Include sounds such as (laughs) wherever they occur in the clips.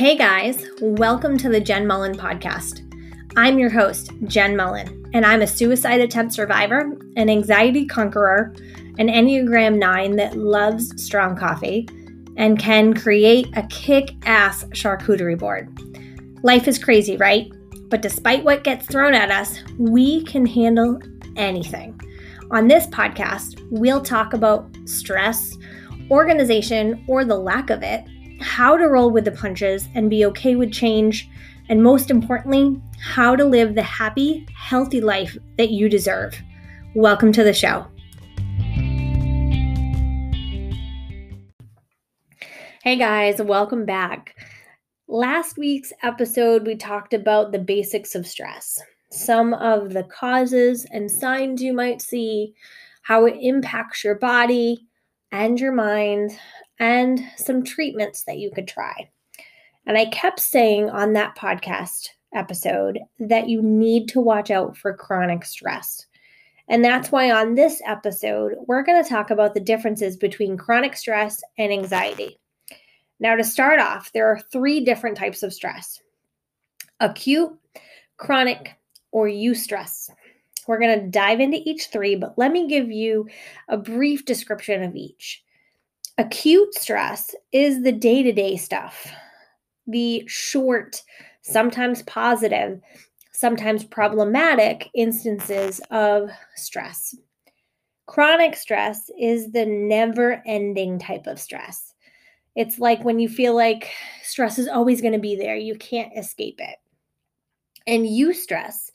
Hey guys, welcome to the Jenn Mullen podcast. I'm your host, Jenn Mullen, and I'm a suicide attempt survivor, an anxiety conqueror, an Enneagram 9 that loves strong coffee, and can create a kick ass charcuterie board. Life is crazy, right? But despite what gets thrown at us, we can handle anything. On this podcast, we'll talk about stress, organization, or the lack of it how to roll with the punches and be okay with change, and most importantly, how to live the happy, healthy life that you deserve. Welcome to the show. Hey guys, welcome back. Last week's episode, we talked about the basics of stress, some of the causes and signs you might see, how it impacts your body and your mind, and some treatments that you could try. And I kept saying on that podcast episode that you need to watch out for chronic stress. And that's why on this episode, we're going to talk about the differences between chronic stress and anxiety. Now, to start off, there are three different types of stress acute, chronic, or eustress. We're going to dive into each three, but let me give you a brief description of each. Acute stress is the day to day stuff, the short, sometimes positive, sometimes problematic instances of stress. Chronic stress is the never ending type of stress. It's like when you feel like stress is always going to be there, you can't escape it. And eustress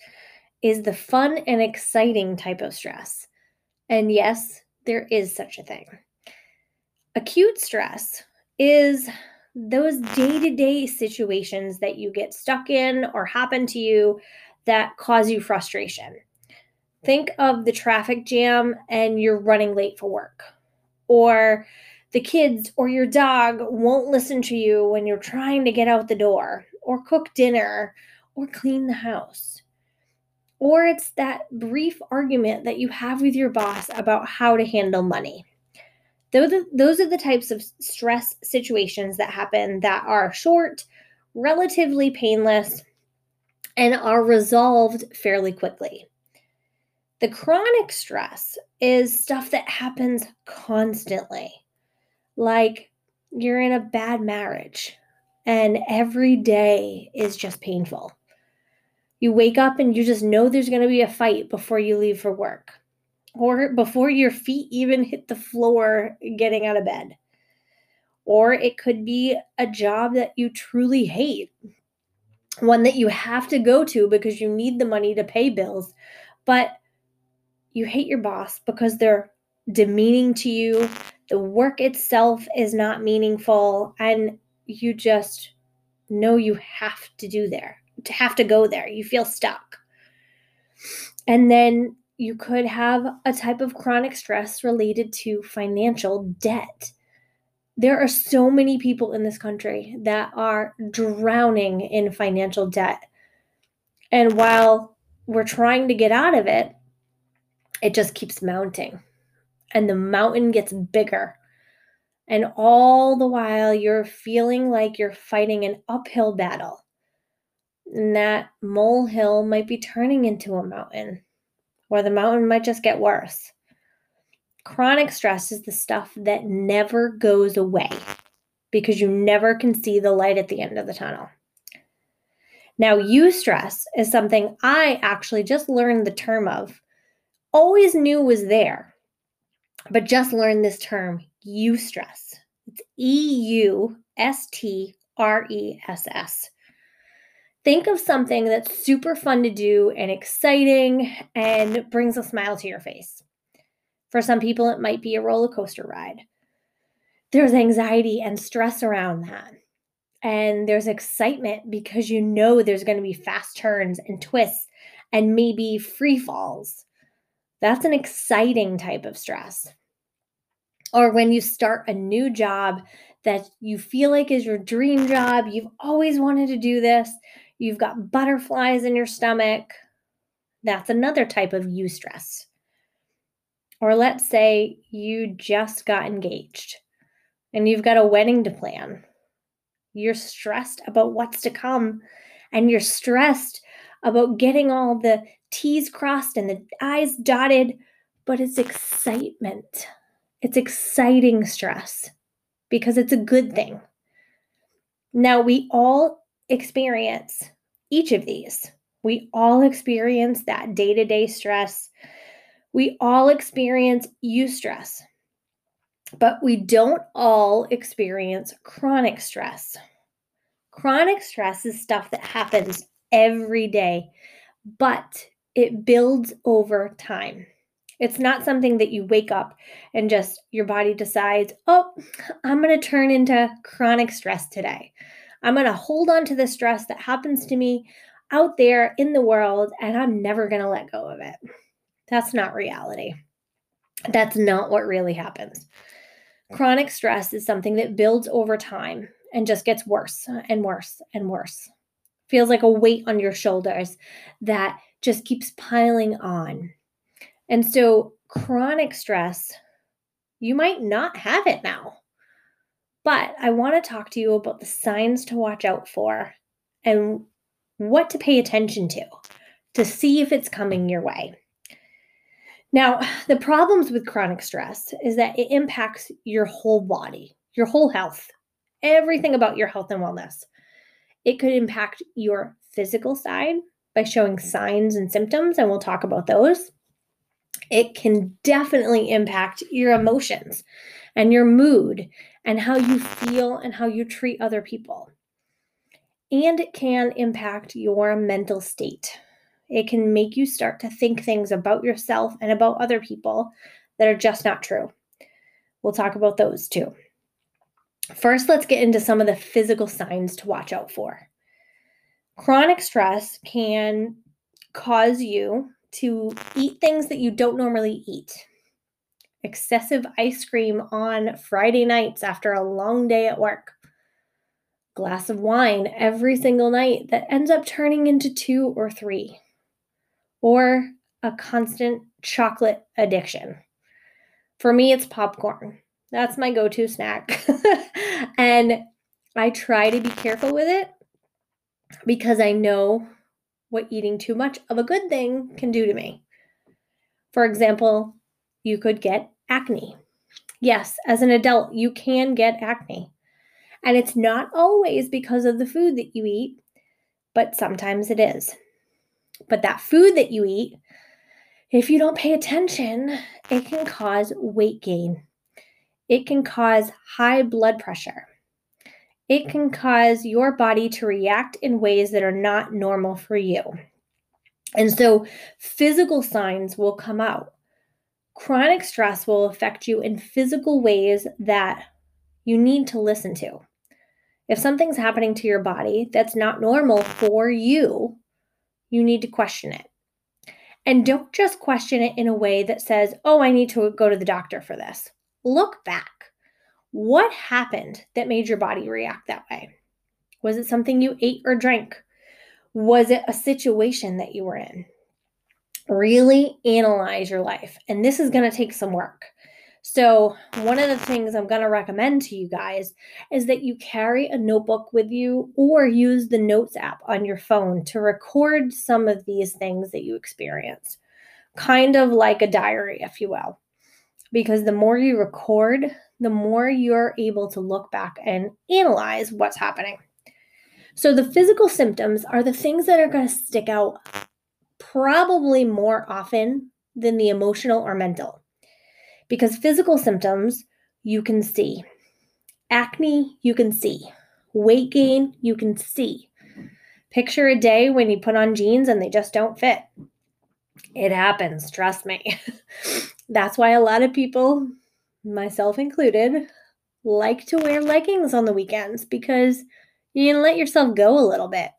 is the fun and exciting type of stress. And yes, there is such a thing. Acute stress is those day to day situations that you get stuck in or happen to you that cause you frustration. Think of the traffic jam and you're running late for work, or the kids or your dog won't listen to you when you're trying to get out the door, or cook dinner, or clean the house. Or it's that brief argument that you have with your boss about how to handle money. Those are, those are the types of stress situations that happen that are short, relatively painless, and are resolved fairly quickly. The chronic stress is stuff that happens constantly, like you're in a bad marriage and every day is just painful. You wake up and you just know there's going to be a fight before you leave for work or before your feet even hit the floor getting out of bed. Or it could be a job that you truly hate, one that you have to go to because you need the money to pay bills, but you hate your boss because they're demeaning to you. The work itself is not meaningful, and you just know you have to do there, to have to go there. You feel stuck. And then you could have a type of chronic stress related to financial debt. There are so many people in this country that are drowning in financial debt. And while we're trying to get out of it, it just keeps mounting. And the mountain gets bigger. And all the while, you're feeling like you're fighting an uphill battle. And that molehill might be turning into a mountain or the mountain might just get worse. Chronic stress is the stuff that never goes away because you never can see the light at the end of the tunnel. Now, eustress is something I actually just learned the term of, always knew was there, but just learned this term, eustress. It's E U S T R E S S think of something that's super fun to do and exciting and brings a smile to your face. For some people, it might be a roller coaster ride. There's anxiety and stress around that. And there's excitement because you know there's going to be fast turns and twists and maybe free falls. That's an exciting type of stress. Or when you start a new job that you feel like is your dream job, you've always wanted to do this, You've got butterflies in your stomach. That's another type of eustress. Or let's say you just got engaged and you've got a wedding to plan. You're stressed about what's to come, and you're stressed about getting all the T's crossed and the I's dotted, but it's excitement. It's exciting stress because it's a good thing. Now, we all experience each of these. We all experience that day to day stress. We all experience eustress, but we don't all experience chronic stress. Chronic stress is stuff that happens every day, but it builds over time. It's not something that you wake up and just your body decides, oh, I'm going to turn into chronic stress today. I'm going to hold on to the stress that happens to me out there in the world and I'm never going to let go of it. That's not reality. That's not what really happens. Chronic stress is something that builds over time and just gets worse and worse and worse. Feels like a weight on your shoulders that just keeps piling on. And so, chronic stress, you might not have it now. But I want to talk to you about the signs to watch out for and what to pay attention to to see if it's coming your way. Now, the problems with chronic stress is that it impacts your whole body, your whole health, everything about your health and wellness. It could impact your physical side by showing signs and symptoms, and we'll talk about those. It can definitely impact your emotions and your mood and how you feel and how you treat other people. And it can impact your mental state. It can make you start to think things about yourself and about other people that are just not true. We'll talk about those too. First, let's get into some of the physical signs to watch out for. Chronic stress can cause you to eat things that you don't normally eat. Excessive ice cream on Friday nights after a long day at work. Glass of wine every single night that ends up turning into two or three. Or a constant chocolate addiction. For me, it's popcorn. That's my go to snack. (laughs) and I try to be careful with it because I know what eating too much of a good thing can do to me. For example, you could get acne. Yes, as an adult, you can get acne. And it's not always because of the food that you eat, but sometimes it is. But that food that you eat, if you don't pay attention, it can cause weight gain. It can cause high blood pressure it can cause your body to react in ways that are not normal for you. And so physical signs will come out. Chronic stress will affect you in physical ways that you need to listen to. If something's happening to your body that's not normal for you, you need to question it. And don't just question it in a way that says, oh, I need to go to the doctor for this. Look back. What happened that made your body react that way? Was it something you ate or drank? Was it a situation that you were in? Really analyze your life. And this is going to take some work. So, one of the things I'm going to recommend to you guys is that you carry a notebook with you or use the Notes app on your phone to record some of these things that you experience, kind of like a diary, if you will. Because the more you record, the more you're able to look back and analyze what's happening. So, the physical symptoms are the things that are going to stick out probably more often than the emotional or mental. Because physical symptoms you can see, acne you can see, weight gain you can see. Picture a day when you put on jeans and they just don't fit. It happens, trust me. (laughs) That's why a lot of people myself included, like to wear leggings on the weekends because you can let yourself go a little bit.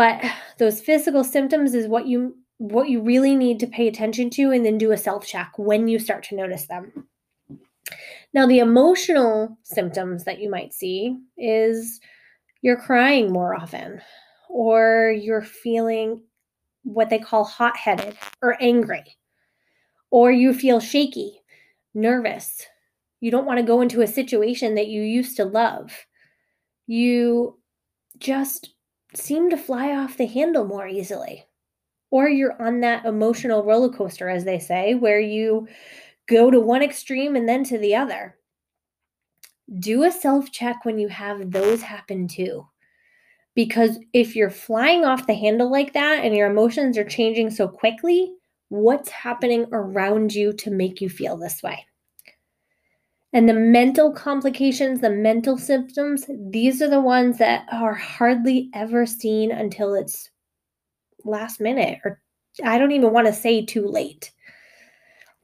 But those physical symptoms is what you what you really need to pay attention to and then do a self check when you start to notice them. Now, the emotional symptoms that you might see is you're crying more often, or you're feeling what they call hot headed or angry, or you feel shaky nervous. You don't want to go into a situation that you used to love. You just seem to fly off the handle more easily. Or you're on that emotional roller coaster, as they say, where you go to one extreme and then to the other. Do a self check when you have those happen too. Because if you're flying off the handle like that and your emotions are changing so quickly, what's happening around you to make you feel this way? And the mental complications, the mental symptoms, these are the ones that are hardly ever seen until it's last minute, or I don't even want to say too late.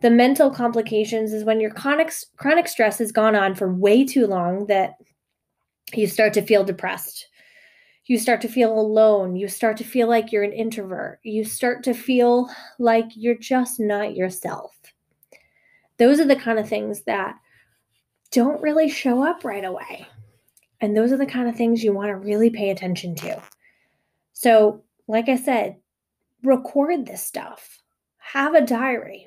The mental complications is when your chronic, chronic stress has gone on for way too long that you start to feel depressed. You start to feel alone. You start to feel like you're an introvert. You start to feel like you're just not yourself. Those are the kind of things that don't really show up right away. And those are the kind of things you want to really pay attention to. So, like I said, record this stuff, have a diary.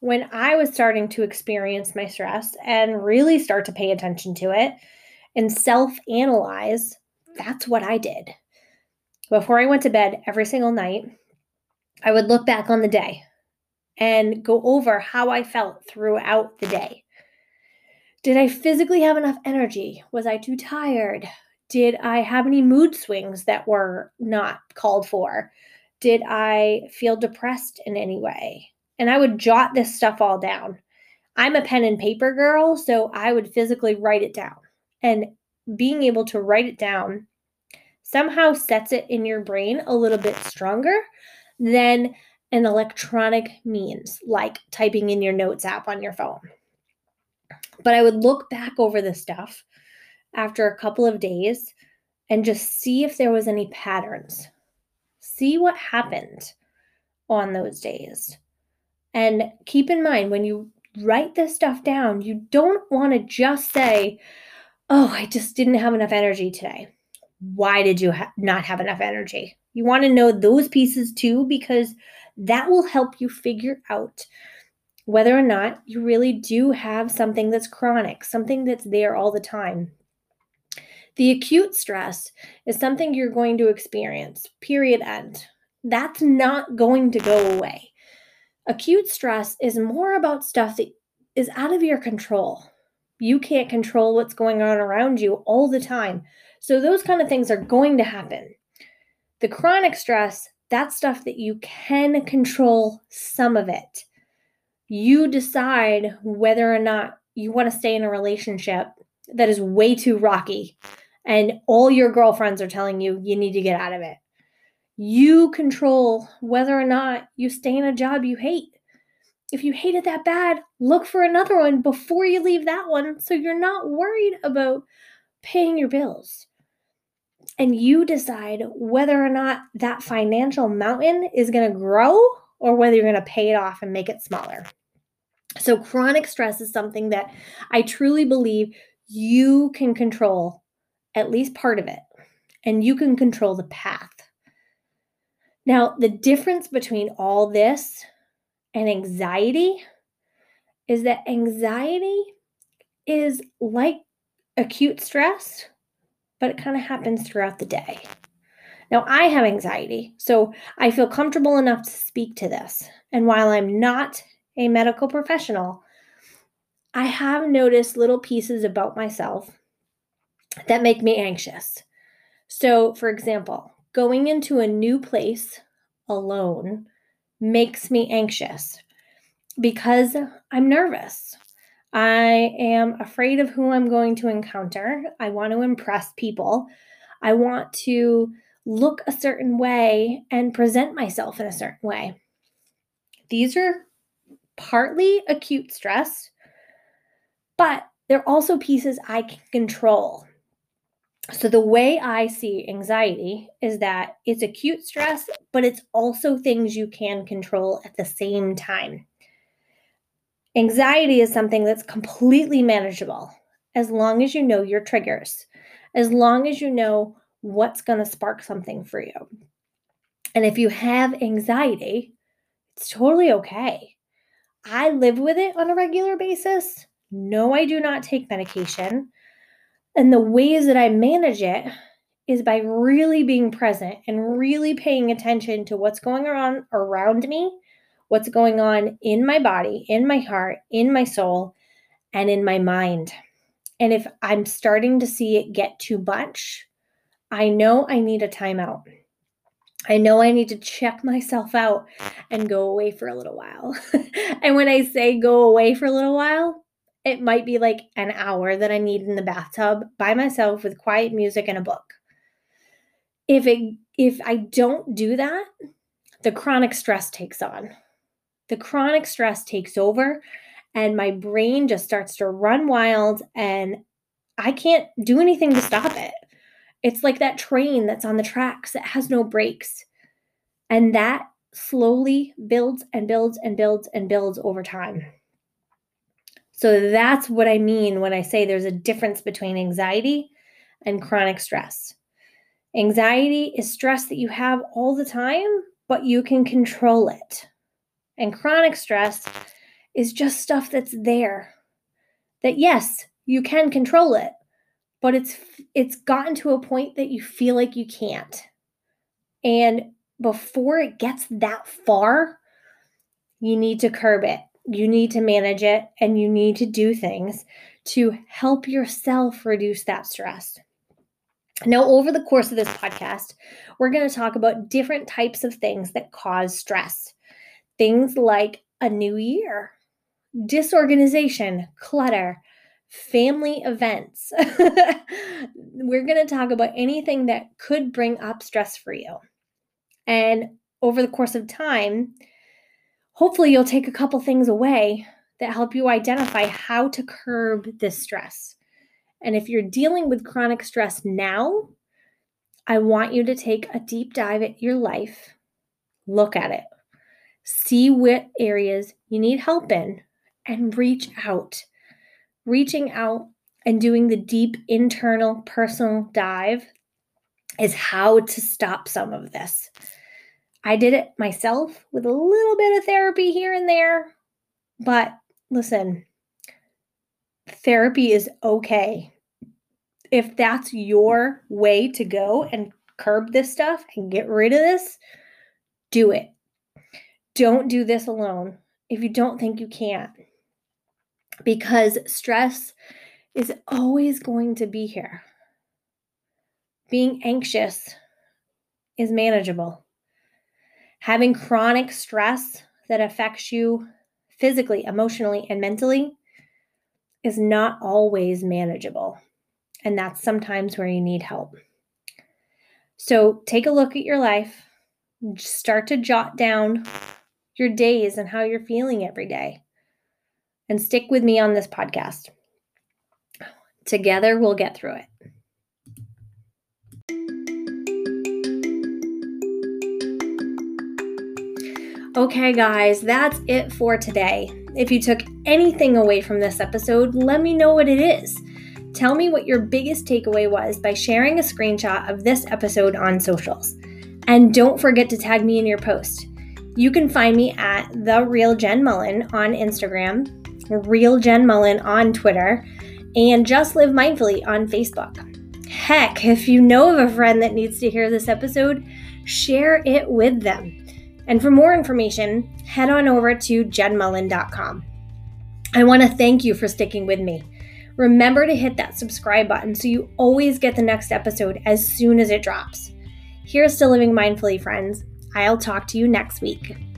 When I was starting to experience my stress and really start to pay attention to it and self analyze, that's what I did. Before I went to bed every single night, I would look back on the day and go over how I felt throughout the day. Did I physically have enough energy? Was I too tired? Did I have any mood swings that were not called for? Did I feel depressed in any way? And I would jot this stuff all down. I'm a pen and paper girl, so I would physically write it down. And being able to write it down somehow sets it in your brain a little bit stronger than an electronic means, like typing in your notes app on your phone. But I would look back over the stuff after a couple of days and just see if there was any patterns. See what happened on those days. And keep in mind when you write this stuff down, you don't want to just say, "Oh, I just didn't have enough energy today." Why did you ha- not have enough energy? You want to know those pieces too because that will help you figure out whether or not you really do have something that's chronic, something that's there all the time. The acute stress is something you're going to experience, period, end. That's not going to go away. Acute stress is more about stuff that is out of your control. You can't control what's going on around you all the time. So, those kind of things are going to happen. The chronic stress, that's stuff that you can control some of it you decide whether or not you want to stay in a relationship that is way too rocky and all your girlfriends are telling you you need to get out of it. You control whether or not you stay in a job you hate. If you hate it that bad, look for another one before you leave that one so you're not worried about paying your bills. And you decide whether or not that financial mountain is going to grow or whether you're going to pay it off and make it smaller. So, chronic stress is something that I truly believe you can control at least part of it, and you can control the path. Now, the difference between all this and anxiety is that anxiety is like acute stress, but it kind of happens throughout the day. Now, I have anxiety, so I feel comfortable enough to speak to this. And while I'm not a medical professional, I have noticed little pieces about myself that make me anxious. So, for example, going into a new place alone makes me anxious because I'm nervous. I am afraid of who I'm going to encounter. I want to impress people. I want to look a certain way and present myself in a certain way. These are partly acute stress, but they're also pieces I can control. So, the way I see anxiety is that it's acute stress, but it's also things you can control at the same time. Anxiety is something that's completely manageable as long as you know your triggers, as long as you know what's going to spark something for you. And if you have anxiety, it's totally okay. I live with it on a regular basis. No, I do not take medication. And the ways that I manage it is by really being present and really paying attention to what's going on around me, what's going on in my body, in my heart, in my soul, and in my mind. And if I'm starting to see it get too much, I know I need a timeout. I know I need to check myself out and go away for a little while. (laughs) and when I say go away for a little while, it might be like an hour that I need in the bathtub by myself with quiet music and a book. If it if I don't do that, the chronic stress takes on. The chronic stress takes over and my brain just starts to run wild and I can't do anything to stop it. It's like that train that's on the tracks that has no brakes. And that slowly builds and builds and builds and builds over time. So that's what I mean when I say there's a difference between anxiety and chronic stress. Anxiety is stress that you have all the time, but you can control it. And chronic stress is just stuff that's there. That yes, you can control it, but it's it's gotten to a point that you feel like you can't. And before it gets that far, you need to curb it. You need to manage it and you need to do things to help yourself reduce that stress. Now, over the course of this podcast, we're going to talk about different types of things that cause stress. Things like a new year, disorganization, clutter, family events. (laughs) We're going to talk about anything that could bring up stress for you. And over the course of time, hopefully you'll take a couple things away that help you identify how to curb this stress. And if you're dealing with chronic stress now, I want you to take a deep dive at your life, look at it, see what areas you need help in, and reach out reaching out and doing the deep internal personal dive is how to stop some of this. I did it myself with a little bit of therapy here and there, but listen, therapy is okay. If that's your way to go and curb this stuff and get rid of this, do it. Don't do this alone if you don't think you can't because stress is always going to be here. Being anxious is manageable. Having chronic stress that affects you physically, emotionally, and mentally is not always manageable. And that's sometimes where you need help. So take a look at your life, start to jot down your days and how you're feeling every day and stick with me on this podcast. Together, we'll get through it. Okay, guys, that's it for today. If you took anything away from this episode, let me know what it is. Tell me what your biggest takeaway was by sharing a screenshot of this episode on socials. And don't forget to tag me in your post. You can find me at the real Jenn Mullen on Instagram Real Jenn Mullen on Twitter, and Just Live Mindfully on Facebook. Heck, if you know of a friend that needs to hear this episode, share it with them. And for more information, head on over to jennmullen.com. I want to thank you for sticking with me. Remember to hit that subscribe button so you always get the next episode as soon as it drops. Here's to living mindfully, friends. I'll talk to you next week.